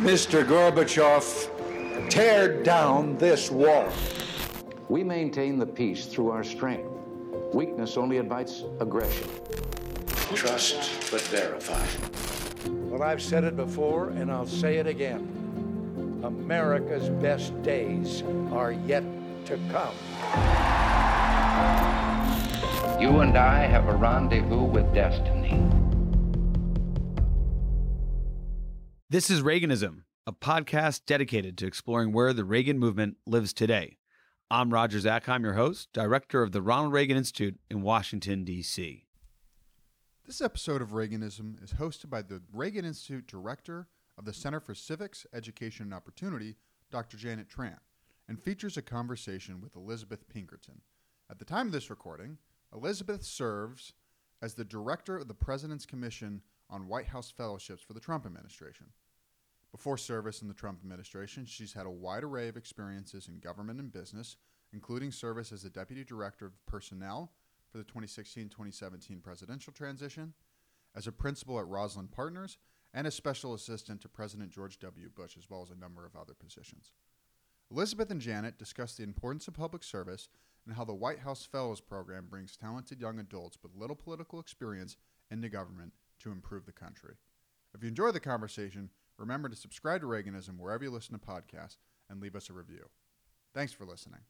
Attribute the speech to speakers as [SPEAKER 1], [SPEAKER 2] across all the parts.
[SPEAKER 1] Mr. Gorbachev, tear down this wall.
[SPEAKER 2] We maintain the peace through our strength. Weakness only invites aggression.
[SPEAKER 3] Trust but verify.
[SPEAKER 1] Well, I've said it before and I'll say it again. America's best days are yet to come.
[SPEAKER 2] You and I have a rendezvous with destiny.
[SPEAKER 4] This is Reaganism, a podcast dedicated to exploring where the Reagan movement lives today. I'm Roger Zakheim, your host, director of the Ronald Reagan Institute in Washington, D.C.
[SPEAKER 5] This episode of Reaganism is hosted by the Reagan Institute Director of the Center for Civics, Education, and Opportunity, Dr. Janet Tran, and features a conversation with Elizabeth Pinkerton. At the time of this recording, Elizabeth serves as the Director of the President's Commission on White House Fellowships for the Trump administration. Before service in the Trump administration, she's had a wide array of experiences in government and business, including service as the Deputy Director of Personnel for the 2016 2017 presidential transition, as a principal at Rosalind Partners, and as special assistant to President George W. Bush, as well as a number of other positions. Elizabeth and Janet discuss the importance of public service and how the White House Fellows Program brings talented young adults with little political experience into government to improve the country. If you enjoy the conversation, remember to subscribe to Reaganism wherever you listen to podcasts and leave us a review. Thanks for listening.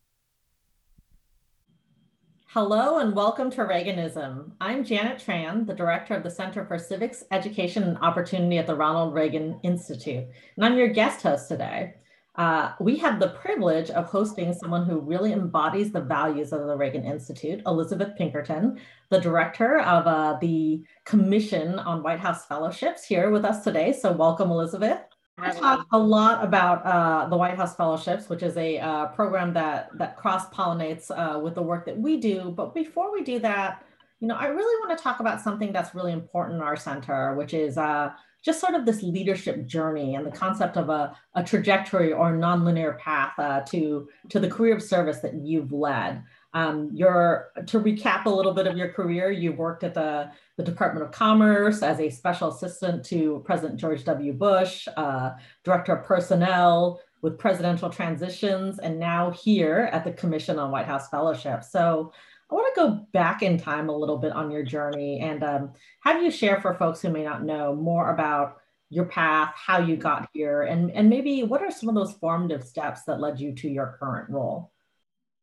[SPEAKER 6] Hello and welcome to Reaganism. I'm Janet Tran, the director of the Center for Civics, Education, and Opportunity at the Ronald Reagan Institute, and I'm your guest host today. Uh, we have the privilege of hosting someone who really embodies the values of the Reagan Institute, Elizabeth Pinkerton, the director of uh, the Commission on White House Fellowships, here with us today. So, welcome, Elizabeth. I talk a lot about uh, the White House Fellowships, which is a uh, program that that cross pollinates uh, with the work that we do. But before we do that, you know, I really want to talk about something that's really important in our center, which is uh, just sort of this leadership journey and the concept of a, a trajectory or nonlinear path uh, to to the career of service that you've led. Um, you're to recap a little bit of your career. You've worked at the, the Department of Commerce as a special assistant to President George W. Bush, uh, director of personnel with presidential transitions, and now here at the Commission on White House Fellowship. So I want to go back in time a little bit on your journey and um, have you share for folks who may not know more about your path, how you got here, and, and maybe what are some of those formative steps that led you to your current role?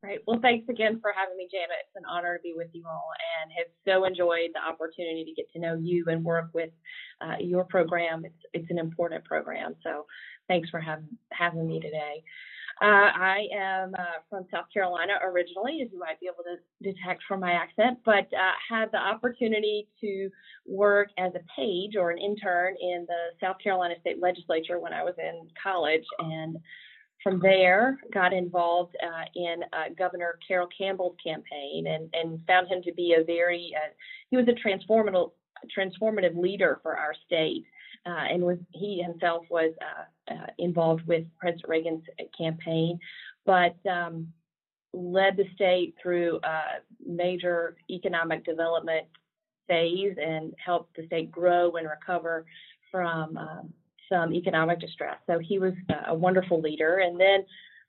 [SPEAKER 7] Right. Well, thanks again for having me, Janet. It's an honor to be with you all and have so enjoyed the opportunity to get to know you and work with uh, your program. It's, it's an important program. So thanks for having, having me today. Uh, I am uh, from South Carolina originally, as you might be able to detect from my accent, but uh, had the opportunity to work as a page or an intern in the South Carolina State Legislature when I was in college. And from there, got involved uh, in uh, Governor Carroll Campbell's campaign and, and found him to be a very, uh, he was a transformative, transformative leader for our state. Uh, and was he himself was uh, uh, involved with President Reagan's campaign, but um, led the state through a major economic development phase and helped the state grow and recover from um, some economic distress. So he was a wonderful leader. And then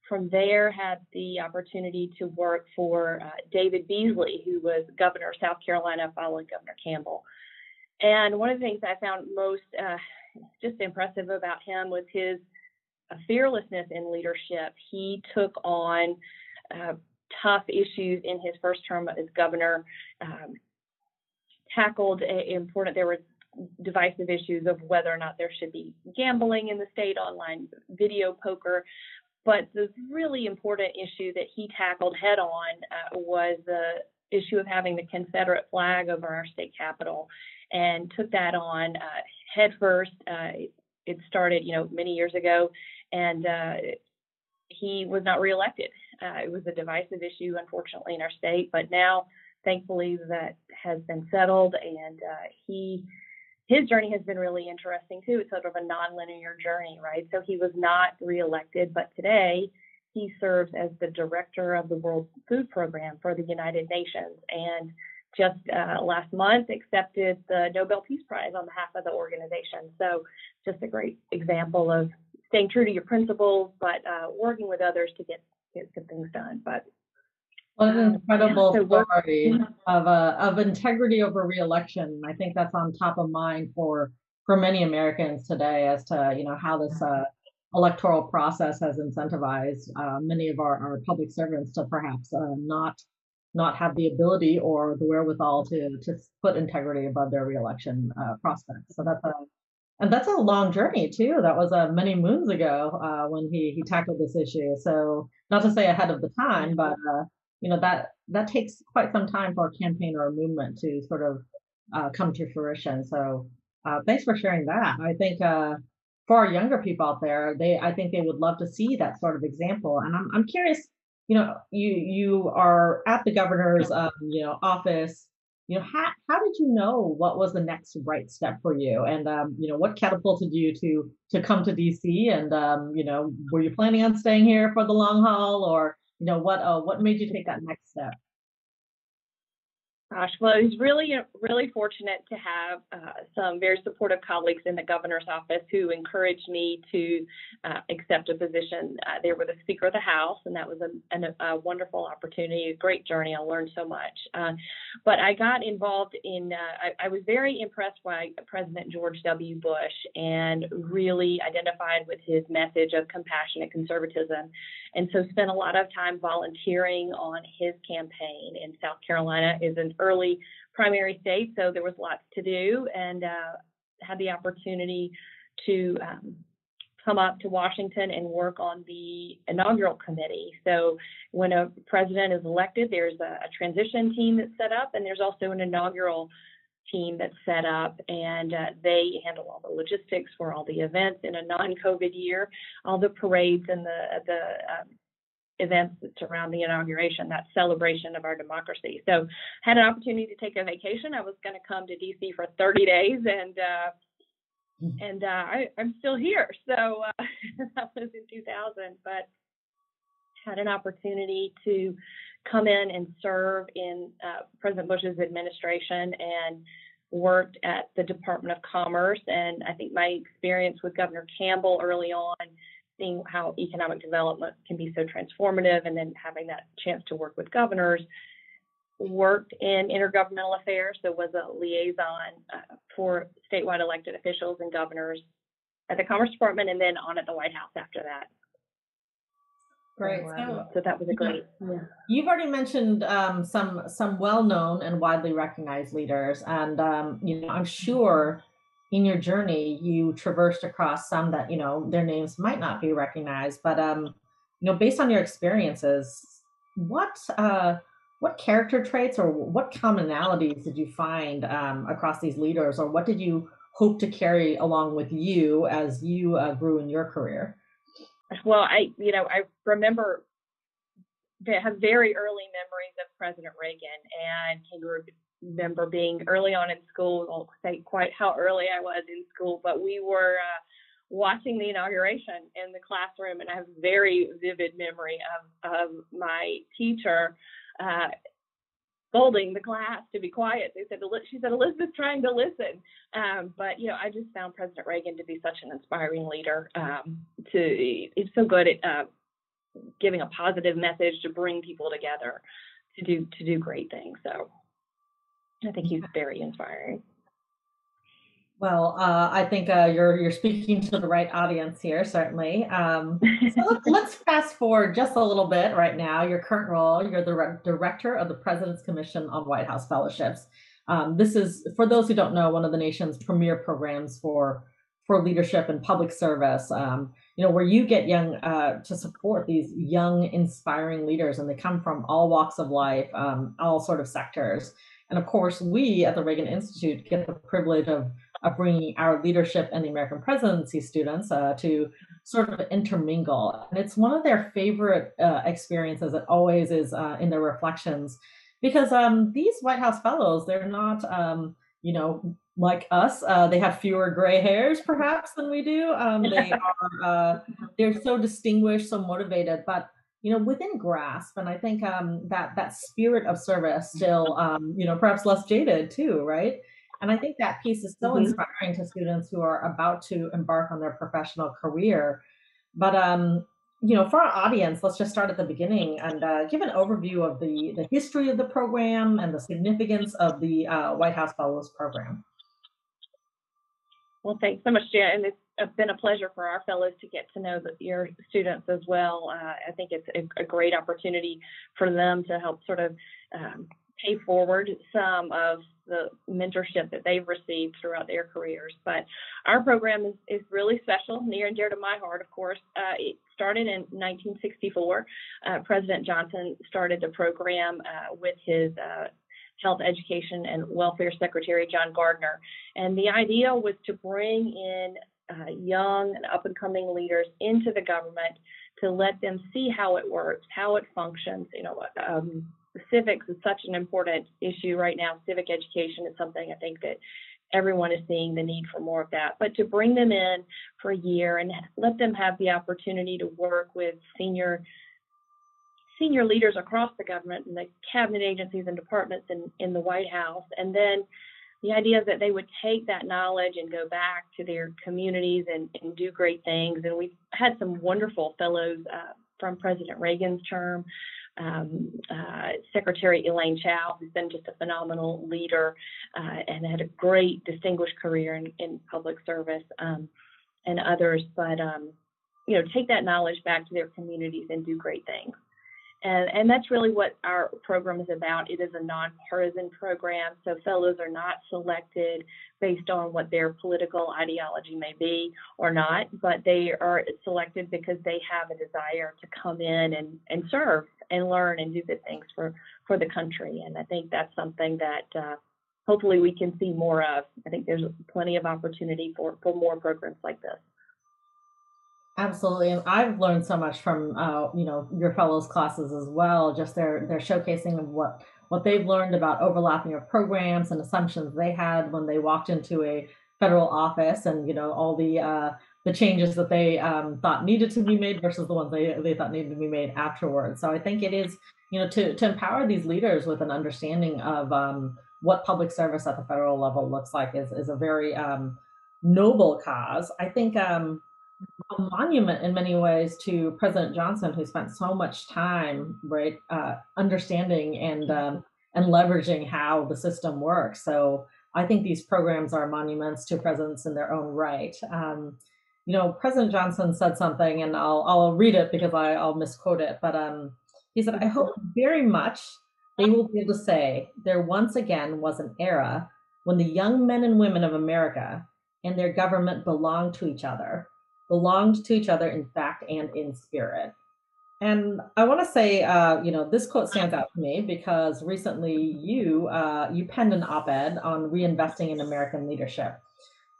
[SPEAKER 7] from there, had the opportunity to work for uh, David Beasley, who was governor of South Carolina following Governor Campbell. And one of the things I found most uh, just impressive about him was his uh, fearlessness in leadership. He took on uh, tough issues in his first term as governor, um, tackled important, there were divisive issues of whether or not there should be gambling in the state, online video poker. But the really important issue that he tackled head on uh, was the issue of having the Confederate flag over our state capitol and took that on uh, head first. Uh, it started, you know, many years ago, and uh, he was not reelected. Uh, it was a divisive issue, unfortunately, in our state, but now, thankfully, that has been settled, and uh, he his journey has been really interesting too. It's sort of a nonlinear journey, right? So he was not reelected, but today he serves as the director of the World Food Program for the United Nations and just uh, last month accepted the Nobel Peace Prize on behalf of the organization. So just a great example of staying true to your principles, but uh, working with others to get get good things done. But
[SPEAKER 6] what an incredible
[SPEAKER 7] so
[SPEAKER 6] story of uh, of integrity over reelection. I think that's on top of mind for for many Americans today as to you know how this uh, electoral process has incentivized uh, many of our, our public servants to perhaps uh, not not have the ability or the wherewithal to to put integrity above their reelection uh, prospects. So that's a and that's a long journey too. That was uh, many moons ago uh, when he he tackled this issue. So not to say ahead of the time, but uh, you know that that takes quite some time for a campaign or a movement to sort of uh, come to fruition. So uh, thanks for sharing that. I think uh, for our younger people out there, they I think they would love to see that sort of example. And I'm I'm curious. You know, you you are at the governor's um, you know office. You know, how how did you know what was the next right step for you, and um, you know what catapulted you to to come to DC, and um, you know, were you planning on staying here for the long haul, or you know what uh, what made you take that next step?
[SPEAKER 7] Gosh, well, I was really, really fortunate to have uh, some very supportive colleagues in the governor's office who encouraged me to uh, accept a position uh, there with the Speaker of the House, and that was a, a, a wonderful opportunity, a great journey. I learned so much. Uh, but I got involved in, uh, I, I, was very impressed by President George W. Bush and really identified with his message of compassionate conservatism. And so spent a lot of time volunteering on his campaign in South Carolina is an early primary state, so there was lots to do and uh, had the opportunity to um, come up to Washington and work on the inaugural committee. So when a president is elected, there's a, a transition team that's set up, and there's also an inaugural team that's set up, and uh, they handle all the logistics for all the events in a non-COVID year, all the parades and the the um, events that surround the inauguration, that celebration of our democracy. So, had an opportunity to take a vacation. I was going to come to DC for 30 days, and uh, and uh, I, am still here. So uh, that was in 2000, but had an opportunity to come in and serve in uh, President Bush's administration and worked at the Department of Commerce. And I think my experience with Governor Campbell early on seeing how economic development can be so transformative and then having that chance to work with governors worked in intergovernmental affairs so was a liaison uh, for statewide elected officials and governors at the commerce department and then on at the white house after that
[SPEAKER 6] Great.
[SPEAKER 7] So, so, that was a great. Yeah.
[SPEAKER 6] You've already mentioned um, some some well-known and widely recognized leaders, and um, you know I'm sure in your journey you traversed across some that you know their names might not be recognized but um you know based on your experiences what uh what character traits or what commonalities did you find um, across these leaders? Or what did you hope to carry along with you as you uh, grew in your career?
[SPEAKER 7] Well i you know i remember have very early memories of president reagan and he remember being early on in school. I won't say quite how early I was in school, but we were uh, watching the inauguration in the classroom, and I have a very vivid memory of of my teacher. Uh, scolding the class to be quiet. They said, she said, Elizabeth's trying to listen. Um, but, you know, I just found President Reagan to be such an inspiring leader. Um, to He's so good at uh, giving a positive message to bring people together to do to do great things. So I think he's very inspiring.
[SPEAKER 6] Well, uh, I think uh, you're you're speaking to the right audience here, certainly. Um, so let's, let's, fast forward just a little bit right now. Your current role, you're the re- director of the President's Commission on White House Fellowships. Um, this is, for those who don't know, one of the nation's premier programs for for leadership and public service. Um, you know, where you get young uh, to support these young, inspiring leaders, and they come from all walks of life, um, all sort of sectors. And of course, we at the Reagan Institute get the privilege of, of bringing our leadership and the American presidency students uh, to sort of intermingle. And it's one of their favorite uh, experiences. It always is uh, in their reflections because um, these White House fellows, they're not, um, you know, like us. Uh, they have fewer gray hairs, perhaps, than we do. Um, they are uh, they're so distinguished, so motivated, but you know within grasp and i think um, that that spirit of service still um, you know perhaps less jaded too right and i think that piece is so mm-hmm. inspiring to students who are about to embark on their professional career But um, you know, for our audience, let's just start at the beginning and uh, give an overview of the the history of the program and the significance of the uh, White House Fellows Program.
[SPEAKER 7] Well, thanks so much, Jan. And it's been a pleasure for our fellows to get to know the, your students as well. Uh, I think it's a, a, great opportunity for them to help sort of um, pay forward some of the mentorship that they've received throughout their careers. But our program is, is really special, near and dear to my heart, of course. Uh, it started in 1964. Uh, President Johnson started the program uh, with his uh, Health, Education, and Welfare Secretary John Gardner. And the idea was to bring in uh, young and up and coming leaders into the government to let them see how it works, how it functions. You know, um, civics is such an important issue right now. Civic education is something I think that everyone is seeing the need for more of that. But to bring them in for a year and let them have the opportunity to work with senior senior leaders across the government and the cabinet agencies and departments in, in the White House. And then the idea that they would take that knowledge and go back to their communities and, and do great things. And we've had some wonderful fellows uh, from President Reagan's term. Um, uh, Secretary Elaine Chao, who's been just a phenomenal leader uh, and had a great distinguished career in, in public service, um, and others. But um, you know, take that knowledge back to their communities and do great things. And, and that's really what our program is about. It is a nonpartisan program, so fellows are not selected based on what their political ideology may be or not, but they are selected because they have a desire to come in and, and serve and learn and do good things for, for the country. And I think that's something that uh, hopefully we can see more of. I think there's plenty of opportunity for, for more programs like this.
[SPEAKER 6] Absolutely, and I've learned so much from uh, you know your fellows classes as well. Just their their showcasing of what what they've learned about overlapping of programs and assumptions they had when they walked into a federal office, and you know all the uh, the changes that they um, thought needed to be made versus the ones they they thought needed to be made afterwards. So I think it is you know to to empower these leaders with an understanding of um, what public service at the federal level looks like is is a very um, noble cause. I think. Um, a monument in many ways to President Johnson, who spent so much time, right, uh, understanding and um, and leveraging how the system works. So I think these programs are monuments to presidents in their own right. Um, you know, President Johnson said something, and I'll I'll read it because I, I'll misquote it. But um, he said, "I hope very much they will be able to say there once again was an era when the young men and women of America and their government belonged to each other." Belonged to each other in fact and in spirit. And I want to say, uh, you know, this quote stands out to me because recently you uh, you penned an op-ed on reinvesting in American leadership,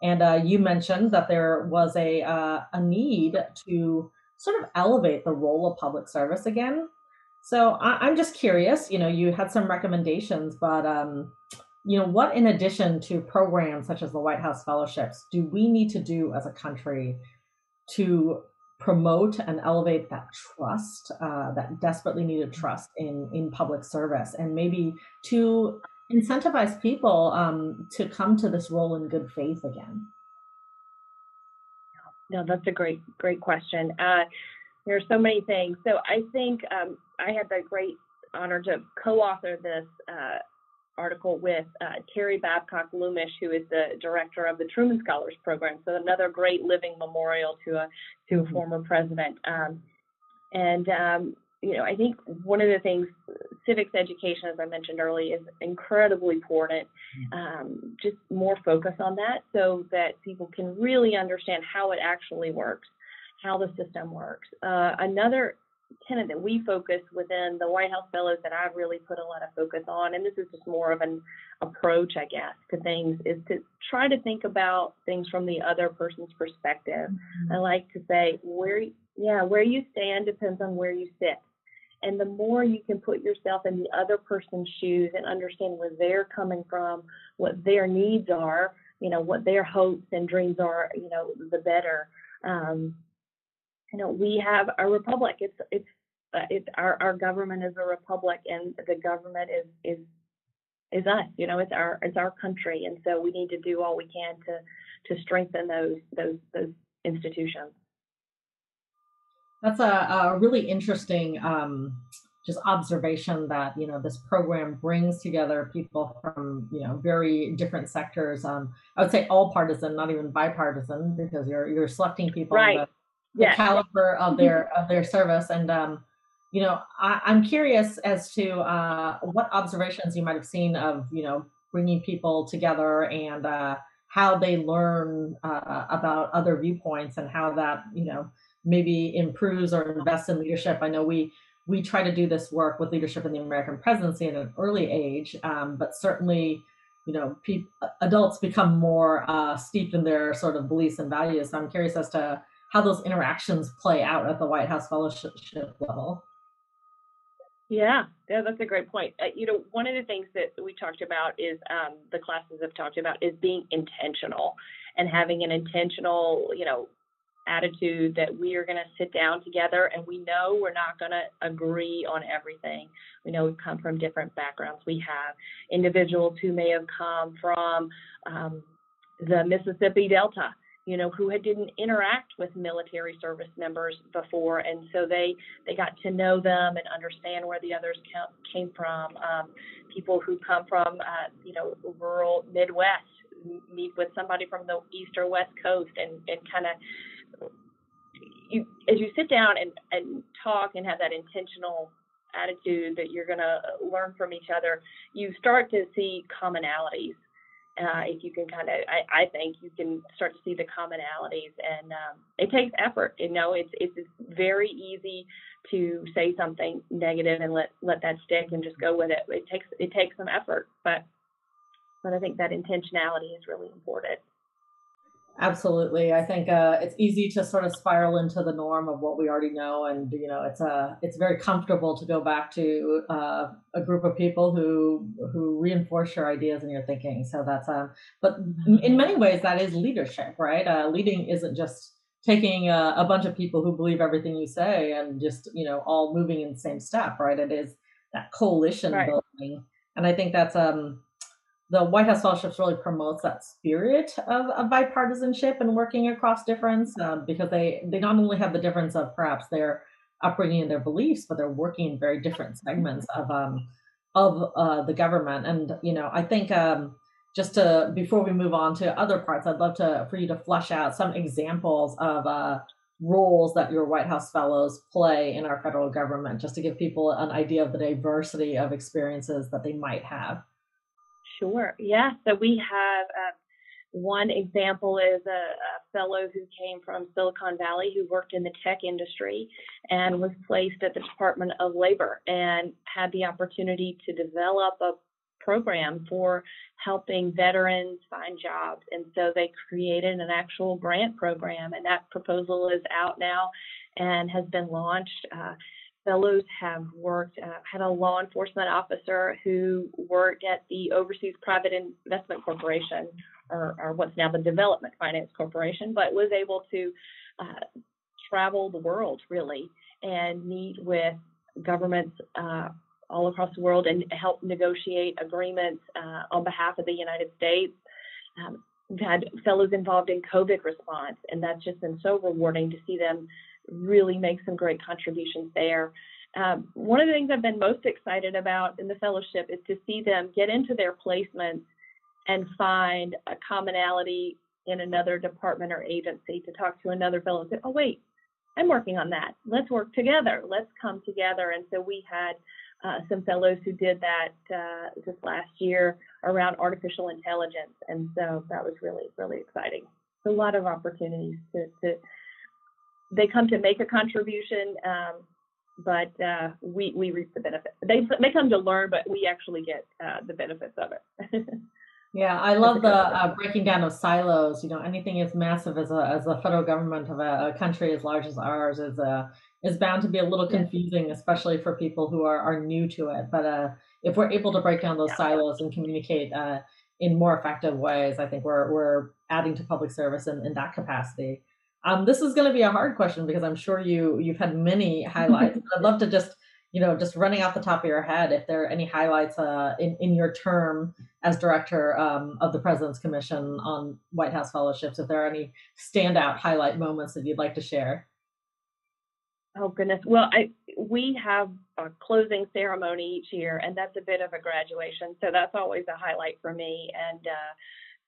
[SPEAKER 6] and uh, you mentioned that there was a uh, a need to sort of elevate the role of public service again. So I, am just curious. You know, you had some recommendations, but um, you know, what in addition to programs such as the White House fellowships do we need to do as a country to promote and elevate that trust, uh, that desperately needed trust in in public service, and maybe to incentivize people um, to come to this role in good faith again.
[SPEAKER 7] No, that's a great great question. Uh, there are so many things. So I think um, I had the great honor to co-author this uh, article with uh, Terry Babcock Lumish, who is the director of the Truman Scholars Program. So another great living memorial to a to a mm-hmm. former president. Um, and um, you know, I think one of the things civics education, as I mentioned earlier, is incredibly important. Mm-hmm. Um, just more focus on that so that people can really understand how it actually works, how the system works. Uh, another tenet that we focus within the White House Fellows that I've really put a lot of focus on, and this is just more of an approach, I guess, to things, is to try to think about things from the other person's perspective. Mm-hmm. I like to say, where, yeah, where you stand depends on where you sit. And the more you can put yourself in the other person's shoes and understand where they're coming from, what their needs are, you know, what their hopes and dreams are, you know, the better. Um, you know, we have a republic. It's it's uh, it's our our government is a republic, and the government is is is us. You know, it's our it's our country, and so we need to do all we can to to strengthen those those those institutions.
[SPEAKER 6] That's a, a really interesting um, just observation that you know this program brings together people from you know very different sectors. Um, I would say all partisan, not even bipartisan, because you're you're selecting people
[SPEAKER 7] right.
[SPEAKER 6] the, the yes. caliber of their of their service. And um, you know, I, am curious as to uh, what observations you might have seen of you know bringing people together and uh, how they learn uh, about other viewpoints and how that you know maybe improves or invests in leadership. I know we we try to do this work with leadership in the American presidency at an early age, um, but certainly, you know, pe- adults become more uh, steeped in their sort of beliefs and values. So I'm curious as to how those interactions play out at the White House fellowship level.
[SPEAKER 7] Yeah, yeah, that's a great point. Uh, you know, one of the things that we talked about is um, the classes have talked about is being intentional and having an intentional, you know, attitude that we are going to sit down together and we know we're not going to agree on everything. We know we've come from different backgrounds. We have individuals who may have come from um, the Mississippi Delta, you know, who had, didn't interact with military service members before, and so they they got to know them and understand where the others came from. Um, people who come from, uh, you know, rural Midwest meet with somebody from the east or west coast and and kind of you as you sit down and, and talk and have that intentional attitude that you're going to learn from each other, you start to see commonalities. Uh, if you can kind of, I, I, think you can start to see the commonalities, and um, it takes effort. You know, it's it's very easy to say something negative and let let that stick and just go with it. It takes it takes some effort, but but I think that intentionality is really important.
[SPEAKER 6] Absolutely. I think uh, it's easy to sort of spiral into the norm of what we already know, and you know, it's a uh, it's very comfortable to go back to uh, a group of people who who reinforce your ideas and your thinking. So that's um, but in many ways that is leadership, right? Uh, leading isn't just taking a, a bunch of people who believe everything you say and just you know all moving in the same step, right? It is that coalition right. building, and I think that's um the White House Fellowships really promotes that spirit of, of bipartisanship and working across difference um, because they they not only have the difference of perhaps their upbringing and their beliefs, but they're working in very different segments of um, of uh, the government. And you know, I think um, just to before we move on to other parts, I'd love to for you to flesh out some examples of uh, roles that your White House fellows play in our federal government, just to give people an idea of the diversity of experiences that they might have.
[SPEAKER 7] Sure. Yeah. So we have uh, one example is a, a, fellow who came from Silicon Valley who worked in the tech industry and was placed at the Department of Labor and had the opportunity to develop a program for helping veterans find jobs. And so they created an actual grant program, and that proposal is out now and has been launched. Uh, fellows have worked, uh, had a law enforcement officer who worked at the Overseas Private Investment Corporation, or, or what's now the Development Finance Corporation, but was able to uh, travel the world really and meet with governments uh, all across the world and help negotiate agreements uh, on behalf of the United States. Um, we've had fellows involved in COVID response, and that's just been so rewarding to see them really make some great contributions there. Um, one of the things I've been most excited about in the fellowship is to see them get into their placements and find a commonality in another department or agency to talk to another fellow and say, oh, wait, I'm working on that. Let's work together. Let's come together. And so we had uh, some fellows who did that uh, just last year around artificial intelligence. And so that was really, really exciting. A lot of opportunities to, to they come to make a contribution, um, but uh, we we reap the benefit. They they come to learn, but we actually get uh, the benefits of it.
[SPEAKER 6] yeah, I love the uh, breaking down of silos. You know, anything as massive as a as a federal government of a, a country as large as ours is uh, is bound to be a little confusing, especially for people who are are new to it. But uh, if we're able to break down those yeah. silos and communicate uh, in more effective ways, I think we're we're adding to public service in, in that capacity. Um, this is going to be a hard question because I'm sure you you've had many highlights. I'd love to just you know just running off the top of your head if there are any highlights uh, in in your term as director um, of the President's Commission on White House fellowships. If there are any standout highlight moments that you'd like to share.
[SPEAKER 7] Oh goodness. Well, I we have a closing ceremony each year, and that's a bit of a graduation. So that's always a highlight for me. And uh,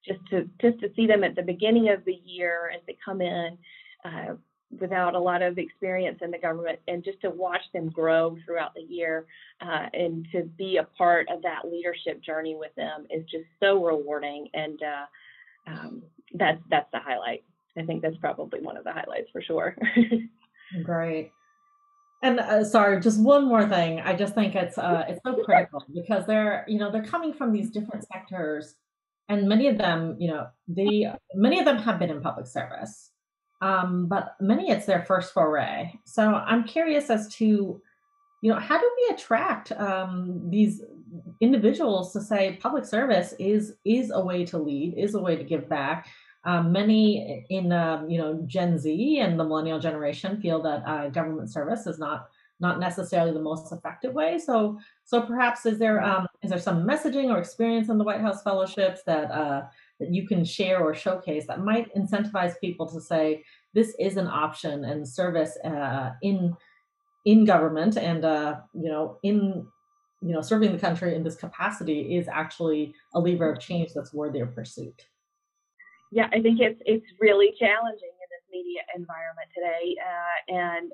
[SPEAKER 7] just to just to see them at the beginning of the year as they come in uh, without a lot of experience in the government, and just to watch them grow throughout the year, uh, and to be a part of that leadership journey with them is just so rewarding. And uh, um, that's that's the highlight. I think that's probably one of the highlights for sure.
[SPEAKER 6] Great. And uh, sorry, just one more thing. I just think it's uh, it's so critical because they're you know they're coming from these different sectors, and many of them you know they many of them have been in public service, um, but many it's their first foray. So I'm curious as to you know how do we attract um, these individuals to say public service is is a way to lead, is a way to give back, um, many in um, you know Gen Z and the millennial generation feel that uh, government service is not not necessarily the most effective way. So so perhaps is there um, is there some messaging or experience in the White House fellowships that uh, that you can share or showcase that might incentivize people to say this is an option and service uh, in in government and uh, you know in you know serving the country in this capacity is actually a lever of change that's worthy of pursuit
[SPEAKER 7] yeah, I think it's it's really challenging in this media environment today, uh, and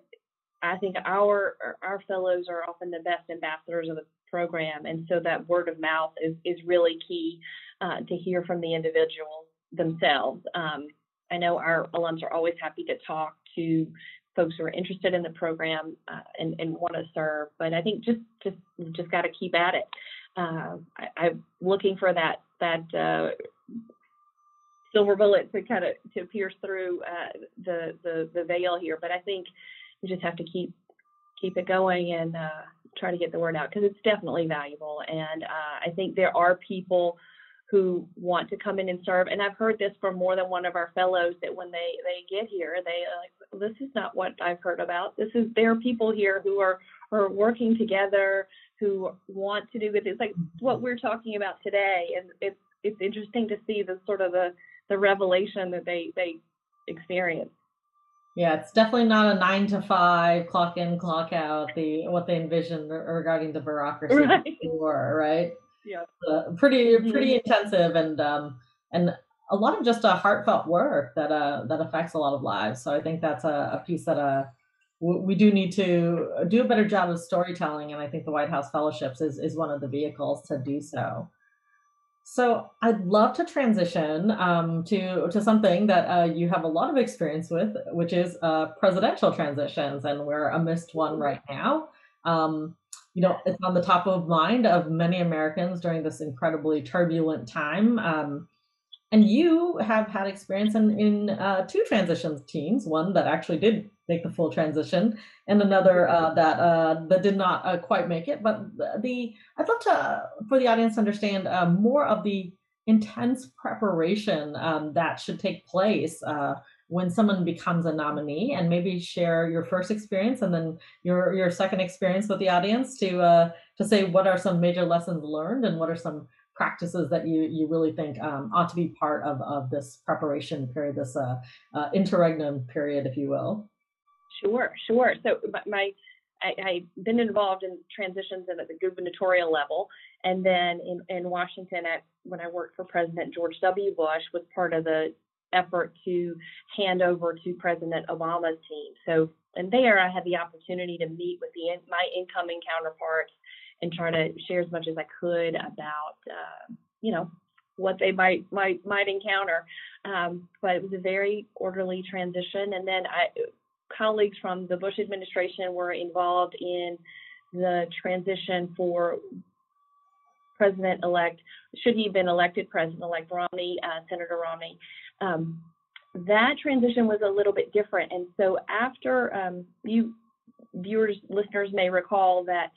[SPEAKER 7] I think our our fellows are often the best ambassadors of the program, and so that word of mouth is is really key uh, to hear from the individuals themselves. Um, I know our alums are always happy to talk to folks who are interested in the program uh, and, and want to serve, but I think just just just got to keep at it. Uh, I, am looking for that that uh, silver bullet to kind of to pierce through uh, the, the the veil here. But I think we just have to keep keep it going and uh, try to get the word out because it's definitely valuable. And uh, I think there are people who want to come in and serve. And I've heard this from more than one of our fellows that when they they get here, they like, this is not what I've heard about. This is there are people here who are are working together who want to do good. It's like what we're talking about today, and it's it's interesting to see the sort of the the revelation that they they experience.
[SPEAKER 6] Yeah, it's definitely not a nine to five clock in, clock out. The what they envisioned regarding the bureaucracy right. before, right?
[SPEAKER 7] Yeah,
[SPEAKER 6] uh, pretty mm-hmm. pretty intensive and um and a lot of just a heartfelt work that uh that affects a lot of lives. So I think that's a, a piece that uh we do need to do a better job of storytelling, and I think the White House Fellowships is is one of the vehicles to do so. So I'd love to transition um, to to something that uh, you have a lot of experience with, which is uh, presidential transitions, and we're amidst one right now. Um, you know, it's on the top of mind of many Americans during this incredibly turbulent time. Um, and you have had experience in, in uh, two transitions teams, one that actually did make the full transition, and another uh, that uh, that did not uh, quite make it. But the I'd love to for the audience to understand uh, more of the intense preparation um, that should take place uh, when someone becomes a nominee, and maybe share your first experience and then your your second experience with the audience to uh, to say what are some major lessons learned and what are some practices that you you really think um, ought to be part of of this preparation period, this interregnum period, if you will.
[SPEAKER 7] Sure, sure. So my I, have been involved in transitions at the gubernatorial level, and then in, in Washington, at when I worked for President George W. Bush, was part of the effort to hand over to President Obama's team. So, and there, I had the opportunity to meet with the my incoming counterparts and try to share as much as I could about, uh, you know, what they might might might encounter. Um, but it was a very orderly transition, and then I colleagues from the Bush administration were involved in the transition for President elect, should he have been elected President elect Romney, uh, Senator Romney. Um, that transition was a little bit different. And so, after um, you viewers, listeners may recall that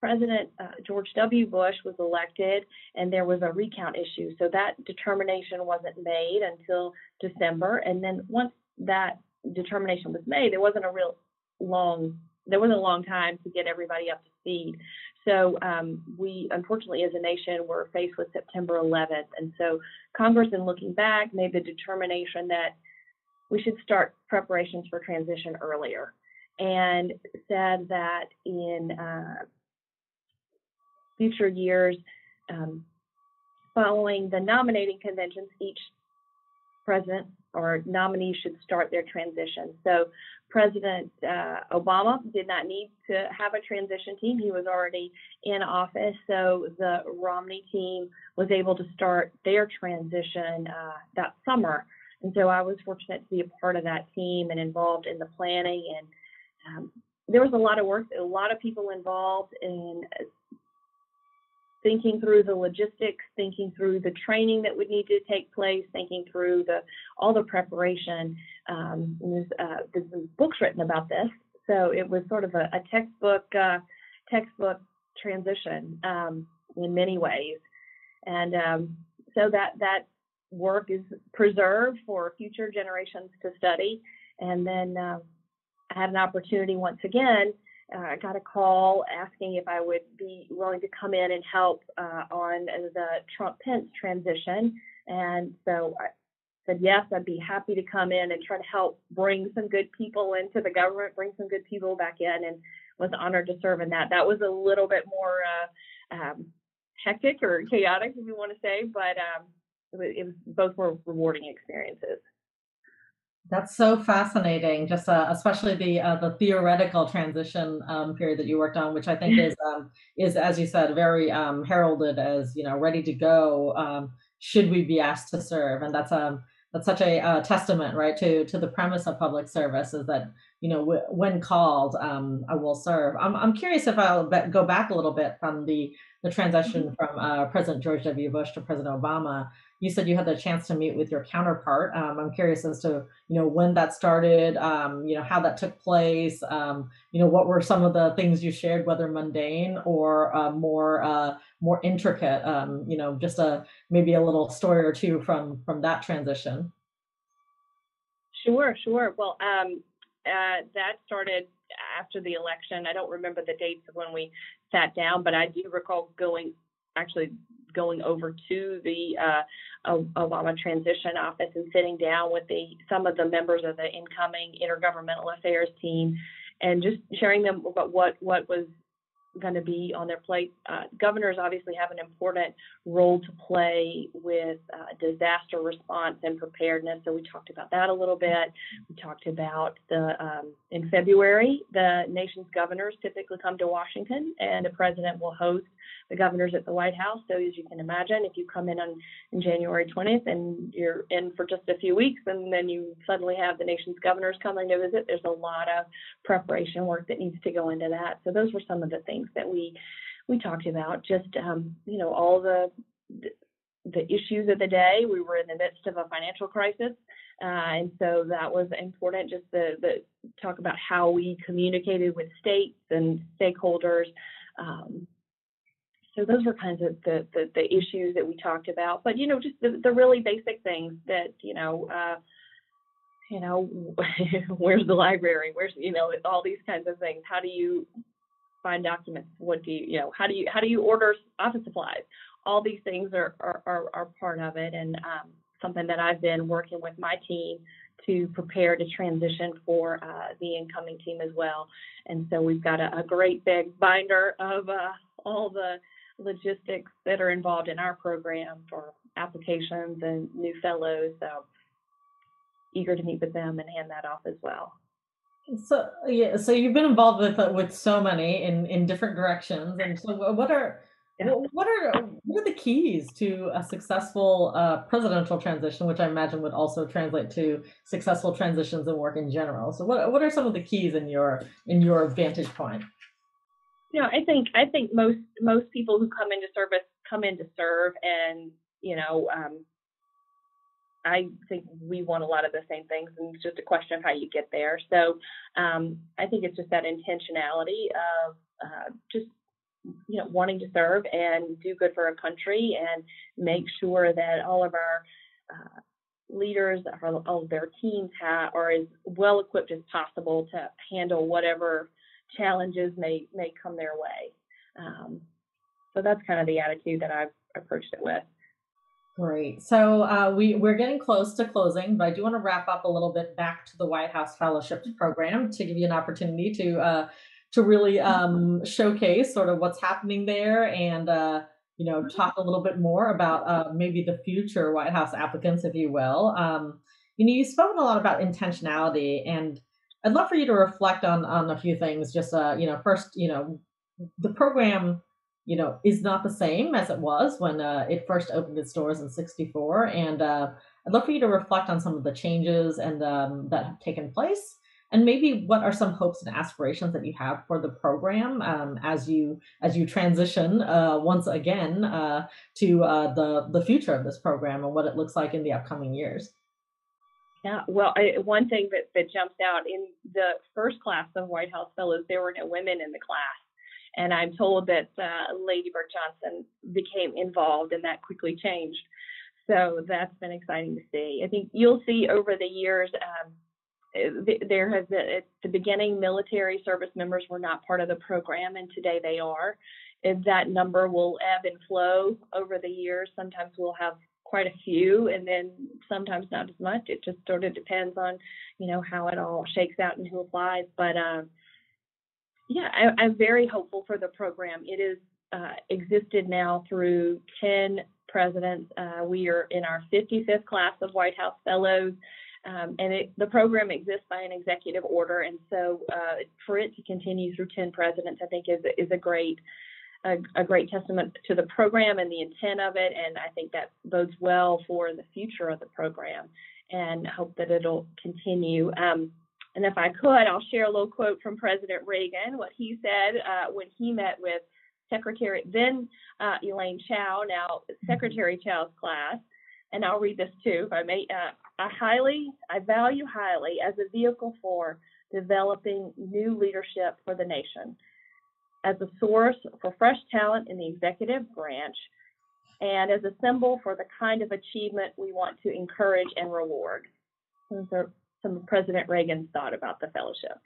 [SPEAKER 7] President uh, George W. Bush was elected and there was a recount issue. So, that determination wasn't made until December. And then, once that determination was made, there wasn't a real long there wasn't a long time to get everybody up to speed. So um, we, unfortunately, as a nation, were faced with September 11th, and so Congress, in looking back, made the determination that we should start preparations for transition earlier. and said that in uh, future years, um, following the nominating conventions, each president or nominee should start their transition. So President uh, Obama did not need to have a transition team. He was already in office. So the Romney team was able to start their transition uh, that summer. And so I was fortunate to be a part of that team and involved in the planning. And um, there was a lot of work, a lot of people involved in thinking through the logistics, thinking through the training that would need to take place, thinking through the all the preparation. Um, there's, uh, there's books written about this, so it was sort of a, a textbook uh, textbook transition um, in many ways, and um, so that that work is preserved for future generations to study. And then uh, I had an opportunity once again uh, I got a call asking if I would be willing to come in and help uh, on the Trump Pence transition. And so I said, yes, I'd be happy to come in and try to help bring some good people into the government, bring some good people back in, and was honored to serve in that. That was a little bit more uh, um, hectic or chaotic, if you want to say, but um, it was both were rewarding experiences.
[SPEAKER 6] That's so fascinating. Just uh, especially the uh, the theoretical transition um, period that you worked on, which I think is um, is as you said very um, heralded as you know ready to go. Um, should we be asked to serve? And that's um that's such a uh, testament, right, to to the premise of public service is that you know w- when called, um, I will serve. I'm I'm curious if I'll be- go back a little bit from the the transition mm-hmm. from uh, President George W. Bush to President Obama you said you had the chance to meet with your counterpart. Um, I'm curious as to you know when that started, um, you know how that took place, um, you know what were some of the things you shared, whether mundane or uh, more uh, more intricate. Um, you know, just a maybe a little story or two from from that transition.
[SPEAKER 7] Sure, sure. Well, um, uh, that started after the election. I don't remember the dates of when we sat down, but I do recall going actually going over to the uh, Obama transition office and sitting down with the some of the members of the incoming intergovernmental affairs team and just sharing them about what what was going to be on their plate. Uh, governors obviously have an important role to play with uh, disaster response and preparedness. So we talked about that a little bit. We talked about the um, in February, the nation's governors typically come to Washington, and the president will host the governors at the White House. So as you can imagine, if you come in on, on January 20th and you're in for just a few weeks, and then you suddenly have the nation's governors coming to visit, there's a lot of preparation work that needs to go into that. So those were some of the things that we we talked about. Just um, you know all the the issues of the day. We were in the midst of a financial crisis, uh, and so that was important. Just the, the talk about how we communicated with states and stakeholders. Um, so those were kinds of the, the, the issues that we talked about. But you know, just the, the really basic things that you know. Uh, you know, where's the library? Where's you know all these kinds of things. How do you find documents? What do you you know? How do you how do you order office supplies? All these things are are, are, are part of it, and um, something that I've been working with my team to prepare to transition for uh, the incoming team as well. And so we've got a, a great big binder of uh, all the logistics that are involved in our program for applications and new fellows. So eager to meet with them and hand that off as well.
[SPEAKER 6] So yeah, so you've been involved with uh, with so many in in different directions, and so what are yeah. what are what are the keys to a successful uh, presidential transition, which I imagine would also translate to successful transitions in work in general. So what what are some of the keys in your in your vantage point?
[SPEAKER 7] you know, I think I think most most people who come into service come in to serve, and you know, um, I think we want a lot of the same things, and it's just a question of how you get there. So um, I think it's just that intentionality of uh, just you know wanting to serve and do good for our country and make sure that all of our uh, leaders, all of their teams have, are as well equipped as possible to handle whatever challenges may may come their way. Um, so that's kind of the attitude that I've approached it with.
[SPEAKER 6] Great. So uh, we we're getting close to closing, but I do want to wrap up a little bit back to the White House Fellowships program to give you an opportunity to uh, to really um, showcase sort of what's happening there and uh, you know talk a little bit more about uh, maybe the future White House applicants, if you will. Um, you know, you've spoken a lot about intentionality, and I'd love for you to reflect on on a few things. Just uh, you know, first, you know, the program you know, is not the same as it was when uh, it first opened its doors in 64. And uh, I'd love for you to reflect on some of the changes and um, that have taken place. And maybe what are some hopes and aspirations that you have for the program um, as you as you transition uh, once again uh, to uh, the the future of this program and what it looks like in the upcoming years?
[SPEAKER 7] Yeah, well, I, one thing that, that jumps out in the first class of White House Fellows, there were no women in the class. And I'm told that uh, Lady Bird Johnson became involved and that quickly changed. So that's been exciting to see. I think you'll see over the years, um, there has been, at the beginning, military service members were not part of the program, and today they are. That number will ebb and flow over the years. Sometimes we'll have quite a few, and then sometimes not as much. It just sort of depends on, you know, how it all shakes out and who applies. But um, yeah, I, am very hopeful for the program. It has uh, existed now through 10 presidents. Uh, we are in our 55th class of White House Fellows. Um, and it, the program exists by an executive order, and so uh, for it to continue through 10 presidents, I think is is a great a, a, great testament to the program and the intent of it, and I think that bodes well for the future of the program, and hope that it'll continue. Um, and if I could, I'll share a little quote from President Reagan, what he said uh, when he met with Secretary, then uh, Elaine Chao, now Secretary Chao's class. And I'll read this too, if I may. Uh, I highly, I value highly as a vehicle for developing new leadership for the nation, as a source for fresh talent in the executive branch, and as a symbol for the kind of achievement we want to encourage and reward. Those are some of President Reagan's thought about the fellowship.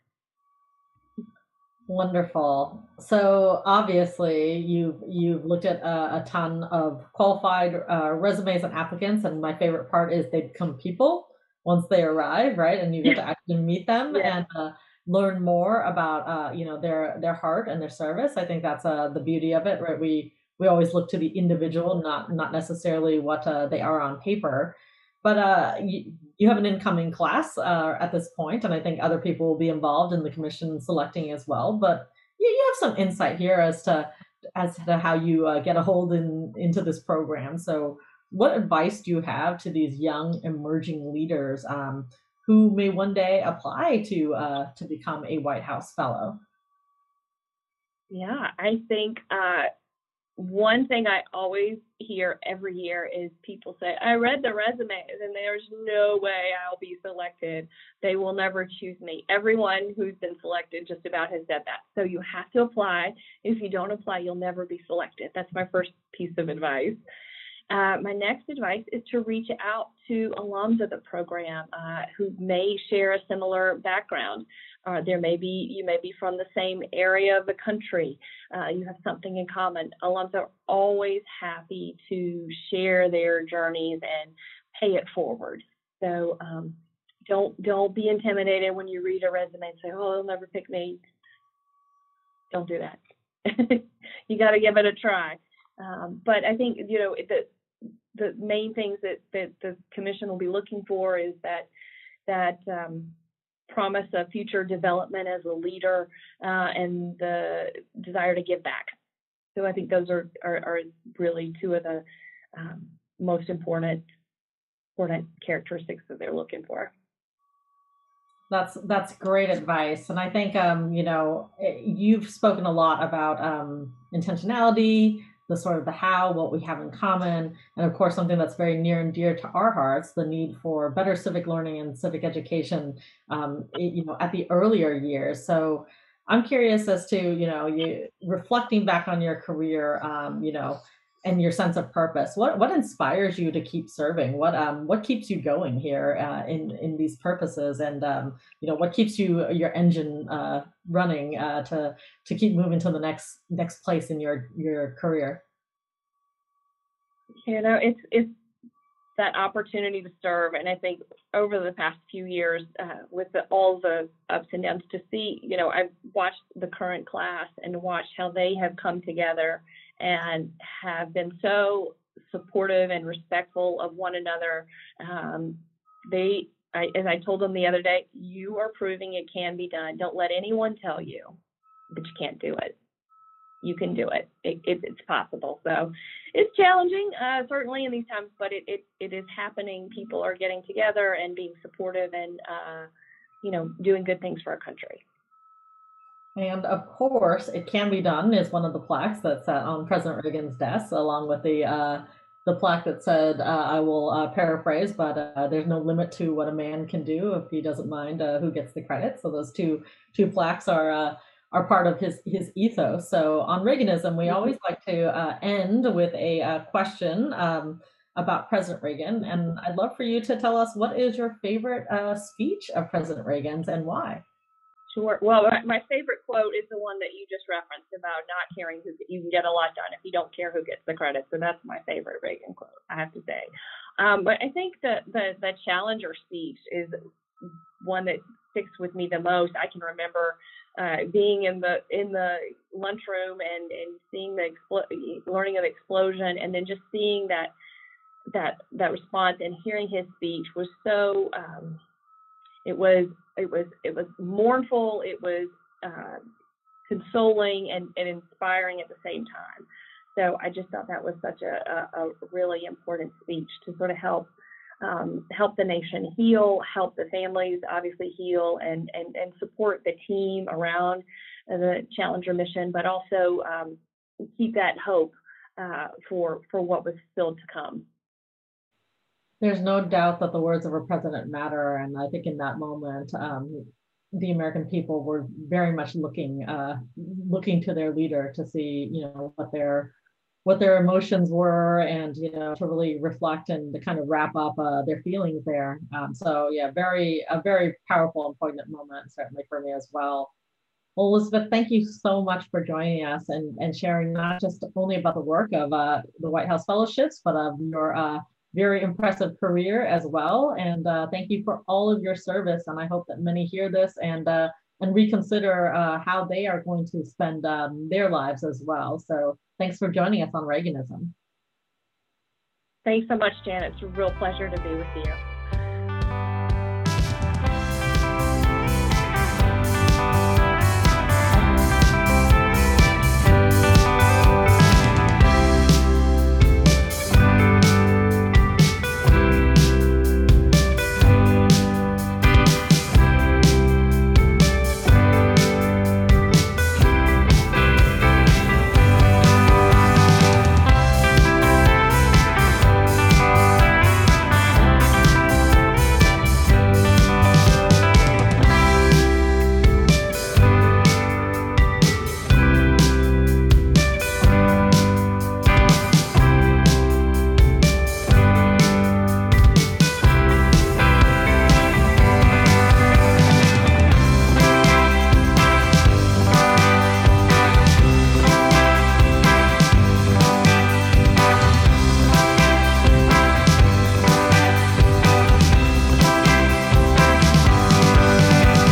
[SPEAKER 6] Wonderful. So obviously, you've you've looked at a, a ton of qualified uh, resumes and applicants, and my favorite part is they become people once they arrive, right? And you get to actually meet them yeah. and uh, learn more about uh, you know their their heart and their service. I think that's uh, the beauty of it, right? We we always look to the individual, not not necessarily what uh, they are on paper. But uh, you, you have an incoming class uh, at this point, and I think other people will be involved in the commission selecting as well. But you, you have some insight here as to as to how you uh, get a hold in into this program. So, what advice do you have to these young emerging leaders um, who may one day apply to uh, to become a White House Fellow?
[SPEAKER 7] Yeah, I think uh, one thing I always hear every year is people say, I read the resumes and there's no way I'll be selected. They will never choose me. Everyone who's been selected just about has said that. So you have to apply. If you don't apply, you'll never be selected. That's my first piece of advice. Uh, my next advice is to reach out to alums of the program uh, who may share a similar background. Uh, there may be you may be from the same area of the country. Uh, you have something in common. Alums are always happy to share their journeys and pay it forward. So um, don't don't be intimidated when you read a resume and say, "Oh, they'll never pick me." Don't do that. you got to give it a try. Um, but I think you know the the main things that, that the commission will be looking for is that that um, promise of future development as a leader uh, and the desire to give back. So I think those are are, are really two of the um, most important important characteristics that they're looking for.
[SPEAKER 6] That's that's great advice, and I think um, you know you've spoken a lot about um, intentionality, the sort of the how, what we have in common, and of course something that's very near and dear to our hearts, the need for better civic learning and civic education, um, you know, at the earlier years. So I'm curious as to, you know, you reflecting back on your career, um, you know, and your sense of purpose. What what inspires you to keep serving? What um what keeps you going here uh, in in these purposes? And um, you know, what keeps you your engine uh, running uh, to to keep moving to the next next place in your your career?
[SPEAKER 7] You know, it's it's that opportunity to serve. And I think over the past few years, uh, with the, all the ups and downs, to see, you know, I've watched the current class and watched how they have come together and have been so supportive and respectful of one another. Um, they, I, as I told them the other day, you are proving it can be done. Don't let anyone tell you that you can't do it you can do it. it, it it's possible. So it's challenging, uh, certainly in these times, but it, it, it is happening. People are getting together and being supportive and, uh, you know, doing good things for our country.
[SPEAKER 6] And of course, it can be done is one of the plaques that's uh, on President Reagan's desk, along with the uh, the plaque that said, uh, "I will uh, paraphrase, but uh, there's no limit to what a man can do if he doesn't mind uh, who gets the credit." So those two two plaques are are part of his his ethos. So on Reaganism, we mm-hmm. always like to uh, end with a uh, question um, about President Reagan, and I'd love for you to tell us what is your favorite uh, speech of President Reagan's and why.
[SPEAKER 7] Well, my favorite quote is the one that you just referenced about not caring who you can get a lot done if you don't care who gets the credit. So that's my favorite Reagan quote, I have to say. Um, but I think the, the the Challenger speech is one that sticks with me the most. I can remember uh, being in the in the lunchroom and and seeing the expl- learning of explosion and then just seeing that that that response and hearing his speech was so um, it was it was it was mournful it was uh, consoling and, and inspiring at the same time so I just thought that was such a, a, a really important speech to sort of help um, help the nation heal, help the families obviously heal, and and and support the team around the Challenger mission, but also um, keep that hope uh, for for what was still to come.
[SPEAKER 6] There's no doubt that the words of a president matter, and I think in that moment, um, the American people were very much looking uh, looking to their leader to see, you know, what their what their emotions were and you know to really reflect and to kind of wrap up uh, their feelings there. Um, so yeah very a very powerful and poignant moment certainly for me as well. Well elizabeth thank you so much for joining us and, and sharing not just only about the work of uh, the white house fellowships but of your uh, very impressive career as well and uh, thank you for all of your service and i hope that many hear this and uh, and reconsider uh, how they are going to spend um, their lives as well so Thanks for joining us on Reaganism.
[SPEAKER 7] Thanks so much, Janet. It's a real pleasure to be with you.